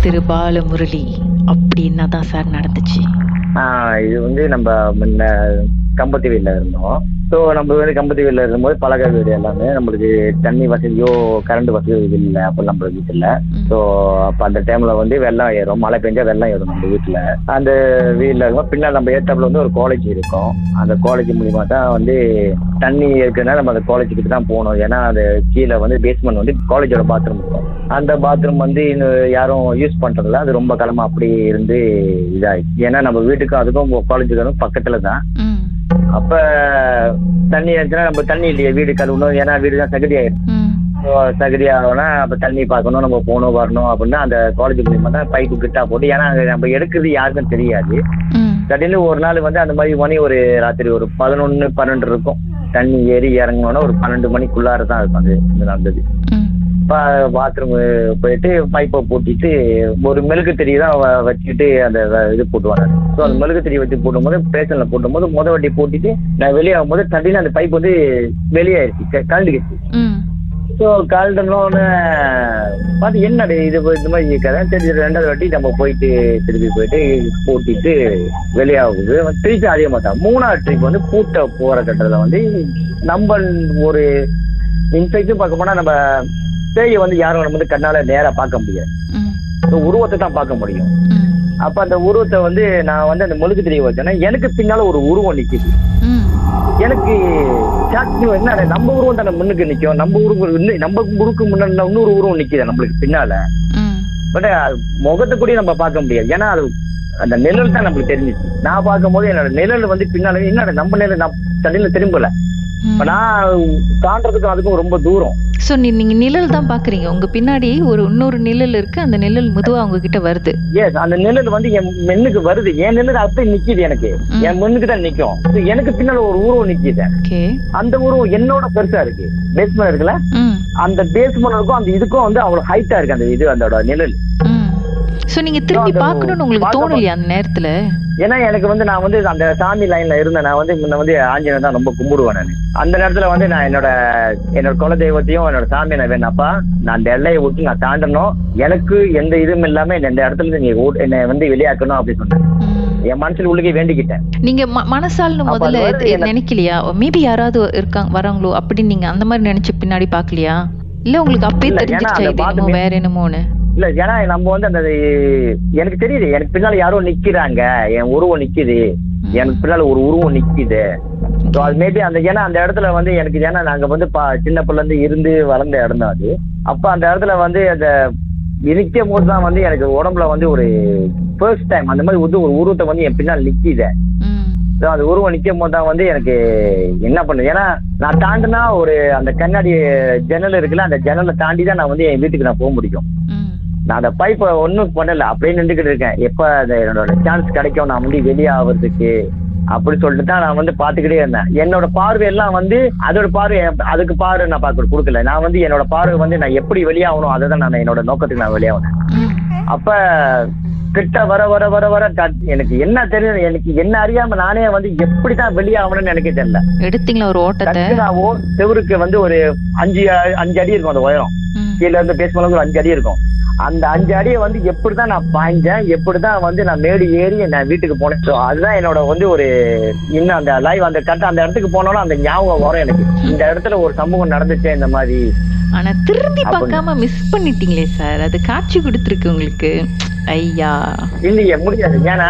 திரு பாலமுரளி அப்படி என்னதான் சார் நடந்துச்சு. ஆஹ் இது வந்து நம்ம முன்ன கம்பத்தி வீட்டில் இருந்தோம். ஸோ நம்ம வந்து கம்பத்தி வீட்டில் இருக்கும்போது பழக வீடு எல்லாமே நம்மளுக்கு தண்ணி வசதியோ கரண்ட் வசதியோ இது இல்லை. அப்போ நம்ம வீட்டில். ஸோ அப்போ அந்த டைமில் வந்து வெள்ளம் ஏறும். மழை பெஞ்சா வெள்ளம் ஏறும் நம்ம வீட்டில் அந்த வீட்டில் இருக்கும் பின்னால் நம்ம ஏத்தாப்புல வந்து ஒரு காலேஜ் இருக்கும். அந்த காலேஜ் மூலியமா தான் வந்து தண்ணி இருக்குன்னா நம்ம அந்த காலேஜ் கிட்ட தான் போகணும். ஏன்னா அது கீழே வந்து பேஸ்மெண்ட் வந்து காலேஜோட பாத்ரூம் இருக்கும். அந்த பாத்ரூம் வந்து இன்னும் யாரும் யூஸ் பண்றதில்ல. அது ரொம்ப காலமா அப்படி இருந்து இதாயிடுச்சு. ஏன்னா நம்ம வீட்டுக்கும் அதுக்கும் காலேஜுக்கும் பக்கத்துல தான். அப்ப தண்ணி இருந்துச்சுன்னா நம்ம தண்ணி இல்லையே வீடு கழுவணும். ஏன்னா வீடு தான் சகதி ஆயிடும் ஸோ சகதி ஆகணும்னா அப்ப தண்ணி பார்க்கணும் நம்ம போகணும் வரணும் அப்படின்னா அந்த காலேஜ் மூலியமா தான் பைப்பு கிட்டா போட்டு ஏன்னா அங்க நம்ம எடுக்கிறது யாருக்கும் தெரியாது. திடீர்னு ஒரு நாள் வந்து அந்த மாதிரி மணி ஒரு ராத்திரி ஒரு பதினொன்னு பன்னெண்டு இருக்கும். தண்ணி ஏறி இறங்கணும்னா ஒரு பன்னெண்டு மணிக்குள்ளார தான் இருக்கும் அது நடந்தது ம் பாத்ரூம் போயிட்டு பைப்பை பூட்டிட்டு ஒரு மெழுகு திரி தான் வச்சுட்டு அந்த இது போட்டுவாங்க. ஸோ அந்த மெழுகு திரி வச்சு போடும்போது பேசன்ல போடும்போது முத வட்டி போட்டுட்டு நான் வெளியே ஆகும்போது திடீர்னு அந்த பைப் வந்து வெளியாயிருச்சு க- கழண்டுக்கிச்சு. ம். ஸோ கழண்டனோன்னு பார்த்து என்னது இது இந்த மாதிரி இருக்காது சரி ரெண்டாவது வாட்டி நம்ம போயிட்டு திருப்பி போயிட்டு பூட்டிட்டு வெளியாகுது. திருப்பி அதே மாதிரி தான். மூணாவது ட்ரிப் வந்து பூட்ட போற கட்டத்தில் வந்து நம்ம ஒரு இன்ஃபெக்டும் பார்க்க போனா நம்ம பேயை வந்து யாரும் நம்ம வந்து கண்ணால நேரா பார்க்க முடியாது. உருவத்தை தான் பார்க்க முடியும். அப்ப அந்த உருவத்தை வந்து நான் வந்து அந்த முழுக்கு தெரிய வச்சேன்னா எனக்கு பின்னால ஒரு உருவம் நிக்குது. எனக்கு சாட்சி என்ன நம்ம உருவம் தானே முன்னுக்கு நிக்கும். நம்ம உருவம் நம்ம உருக்கு முன்னாடி இன்னொரு உருவம் நிக்குது நம்மளுக்கு பின்னால. பட் முகத்தை கூட நம்ம பார்க்க முடியாது. ஏன்னா அது அந்த நிழல் தான் நம்மளுக்கு தெரிஞ்சிச்சு. நான் பார்க்கும்போது என்னோட நிழல் வந்து பின்னால என்னோட நம்ம நிழல் நான் தண்ணியில திரும்பல. நான் தாண்டறதுக்கும் அதுக்கும் ரொம்ப தூரம். ஸோ நீ நீங்க நிழல் தான் பாக்குறீங்க. உங்க பின்னாடி ஒரு இன்னொரு நிழல் இருக்கு. அந்த நிழல் மெதுவா உங்க கிட்ட வருது. எஸ் அந்த நிழல் வந்து என் மென்னுக்கு வருது. என் நிழல் அப்படியே நிக்குது எனக்கு. என் மென்னுக்கு தான் நிக்கும். எனக்கு பின்னால ஒரு உருவம் நிக்குது. அந்த உருவம் என்னோட பெருசா இருக்கு. பேஸ்மெண்ட் இருக்குல்ல? அந்த பேஸ்மெண்ட்டுக்கும் அந்த இதுக்கும் வந்து அவ்வளவு ஹைட்டா இருக்கு அந்த இது அதோட நிழல். ஸோ நீங்க திரும்பி அது பார்க்கணும்னு உங்களுக்கு தோணலையா அந்த நேரத்துல? ஏன்னா எனக்கு வந்து நான் வந்து அந்த சாமி லைன்ல இருந்தேன். நான் வந்து முன்ன வந்து ஆஞ்சநேயர் தான் ரொம்ப கும்பிடுவேன் நான். அந்த நேரத்துல வந்து நான் என்னோட என்னோட குல தெய்வத்தையும் என்னோட சாமியை நான் வேணாப்பா நான் அந்த எல்லையை விட்டு நான் தாண்டணும். எனக்கு எந்த இதுவும் இல்லாம இந்த இடத்துல இருந்து நீ ஓட்- என்னை வந்து வெளியாக்கணும் அப்படின்னு சொன்னேன். என் மனசுல உள்ளுக்கே வேண்டிக்கிட்டேன். நீங்க மனசால்னு முதல்ல. நினைக்கலையா? மேபி யாராவது இருக்காங்க வராங்களோ அப்படின்னு நீங்க அந்த மாதிரி நினைச்சு பின்னாடி பார்க்கலையா? இல்ல உங்களுக்கு அப்பயே தெரிஞ்சிருச்சா இது வேற என்னமோன்னு? இல்ல ஏன்னா நம்ம வந்து அந்த எனக்கு தெரியுது எனக்கு பின்னால யாரோ நிக்கிறாங்க. என் உருவம் நிக்குது. எனக்கு பின்னால ஒரு உருவம் நிக்குது. ஸோ அது மேபி அந்த ஏன்னா அந்த இடத்துல வந்து எனக்கு ஏன்னா நாங்க வந்து பா சின்ன பிள்ளை இருந்து இருந்து வளர்ந்த இடம் தான் அது. அப்ப அந்த இடத்துல வந்து அந்த நிற்கும் போது தான் வந்து எனக்கு உடம்புல வந்து ஒரு ஃபர்ஸ்ட் டைம் அந்த மாதிரி வந்து ஒரு உருவத்தை வந்து என் பின்னால் நிக்குது. ஸோ அந்த உருவம் நிற்கும் போது தான் வந்து எனக்கு என்ன பண்ணுது? ஏன்னா நான் தாண்டினா ஒரு அந்த கண்ணாடி ஜன்னல் இருக்குல்ல அந்த ஜன்னலை தாண்டி தான் நான் வந்து என் வீட்டுக்கு நான் போக முடியும். நான் அந்த பைப்பை ஒன்றும் பண்ணல அப்படியே நின்றுக்கிட்டு இருக்கேன். எப்போ அந்த என்னோட சான்ஸ் கிடைக்கும்? நான் வந்து வெளியே ஆகிறதுக்கு அப்படி சொல்லிட்டு தான் நான் வந்து பார்த்துக்கிட்டே இருந்தேன். என்னோட பார்வை எல்லாம் வந்து அதோட பார்வை அதுக்கு பார்வை நான் பார்க்க கொடுக்கல. நான் வந்து என்னோட பார்வை வந்து நான் எப்படி வெளியாகணும் அதை தான் நான் என்னோட நோக்கத்துக்கு நான் வெளியாகணும் ம். அப்ப கிட்ட வர வர வர வர எனக்கு என்ன தெரியும் எனக்கு என்ன அறியாம நானே வந்து எப்படி தான் வெளியாகணும்னு எனக்கு தெரியல. எடுத்தீங்களா ஒரு ஓட்டத்தை? செவுருக்கு வந்து ஒரு அஞ்சு அஞ்சு அடி இருக்கும் அந்த உயரம். கீழ இருந்து பேசும்போது ஒரு அஞ்சு அடி இருக்கும். அந்த அஞ்சு அடியை வந்து எப்படிதான் நான் பாய்ஞ்சேன் எப்படிதான் வந்து நான் மேடு ஏறி நான் வீட்டுக்கு போனேன். ஸோ அதுதான் என்னோட வந்து ஒரு இன்னும் அந்த லைவ் அந்த கட்ட அந்த இடத்துக்கு போனாலும் அந்த ஞாபகம் வரும் எனக்கு. இந்த இடத்துல ஒரு சம்பவம் நடந்துச்சே இந்த மாதிரி. ஆனா திரும்பி பார்க்காம மிஸ் பண்ணிட்டீங்களே சார் அது காட்சி கொடுத்துருக்கு உங்களுக்கு. ஐயா. இல்லையே முடியாது. ஏன்னா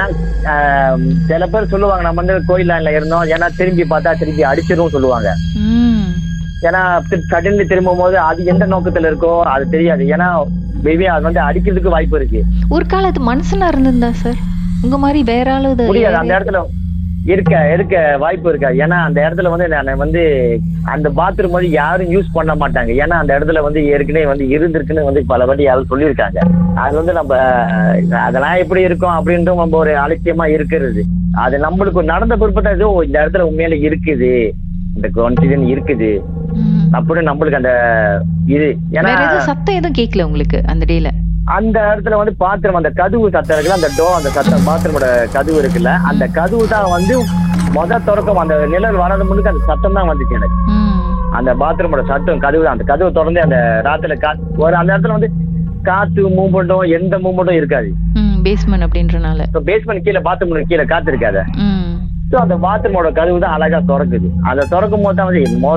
சில பேர் சொல்லுவாங்க நம்ம வந்து கோயில் லைன்ல இருந்தோம். ஏன்னா திரும்பி பார்த்தா திரும்பி அடிச்சிடும் சொல்லுவாங்க. ஏன்னா சடன்லி திரும்பும் போது அது எந்த நோக்கத்துல இருக்கோ அது தெரியாது. ஏன்னா மேபி அது வந்து அடிக்கிறதுக்கு வாய்ப்பு இருக்கு. ஒரு காலத்து மனுஷனா இருந்திருந்தா சார்? உங்க மாதிரி வேற ஆளு முடியாது. அந்த இடத்துல இருக்க இருக்க வாய்ப்பு இருக்கா? ஏன்னா அந்த இடத்துல வந்து நான் வந்து அந்த பாத்ரூம் வந்து யாரும் யூஸ் பண்ண மாட்டாங்க. ஏன்னா அந்த இடத்துல வந்து ஏற்கனவே வந்து இருந்திருக்குன்னு வந்து பல வாட்டி யாரும் சொல்லியிருக்காங்க. அது வந்து நம்ம அதெல்லாம் எப்படி இருக்கும் அப்படின்ட்டு நம்ம ஒரு அலட்சியமா இருக்கிறது. அது நம்மளுக்கு நடந்த பிற்பட்ட ஏதோ இந்த இடத்துல உண்மையில இருக்குது. இந்த கான்சிடன் இருக்குது. அப்படின்னு நம்மளுக்கு அந்த இது. ஏன்னா சத்தம் எதுவும் கேட்கல உங்களுக்கு அந்த டேல? அந்த இடத்துல வந்து பாத்திரம் அந்த கதவு சத்தம் இருக்குல்ல அந்த டோ அந்த சத்தம் பாத்ரூமோட கதவு இருக்குல்ல அந்த கதவு தான் வந்து முத தொடக்கம் அந்த நிழல் வராத முன்னுக்கு அந்த சத்தம் தான் வந்துச்சு எனக்கு. அந்த பாத்ரூமோட சத்தம் கதவு தான். அந்த கதவு திறந்து அந்த ராத்திரில கா- ஒரு அந்த இடத்துல வந்து காத்து மூவ்மெண்ட்டும் எந்த மூவ்மெண்ட்டும் இருக்காது. பேஸ்மெண்ட் அப்படின்றனால. பேஸ்மெண்ட் கீழே பாத்ரூம் கீழே காத்து இருக்காது ஸோ அந்த பாத்ரூமோட கதவு தான் அழகா திறக்குது. அதை திறக்கும் போது தான் வந்து என்னமோ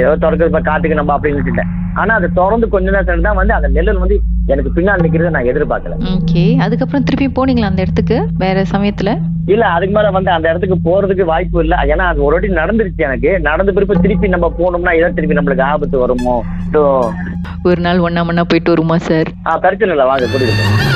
ஏதோ திறக்குது இப்ப காத்துக்கு நம்ம அப்படின்னு நினைச்சிட்டேன் ஆனா அதை திறந்து கொஞ்ச நேரம் தான் வந்து அந்த நிழல் வந்து எனக்கு பின்னால் நிக்கிறத நான் எதிர்பார்க்கல. ஓகே அதுக்கப்புறம் திருப்பி போனீங்களா அந்த இடத்துக்கு? வேற சமயத்துல? இல்ல அதுக்கு மேல வந்து அந்த இடத்துக்கு போறதுக்கு வாய்ப்பு இல்ல. ஏன்னா அது ஒரு வாட்டி நடந்துருச்சு எனக்கு. நடந்த பிறப்பு திருப்பி நம்ம போனோம்னா ஏதோ திருப்பி நம்மளுக்கு ஆபத்து வருமோ? ஒரு நாள் ஒண்ணா மண்ணா போயிட்டு வருமா சார் பிரச்சனை இல்லை. வாங்க கூட்டிட்டு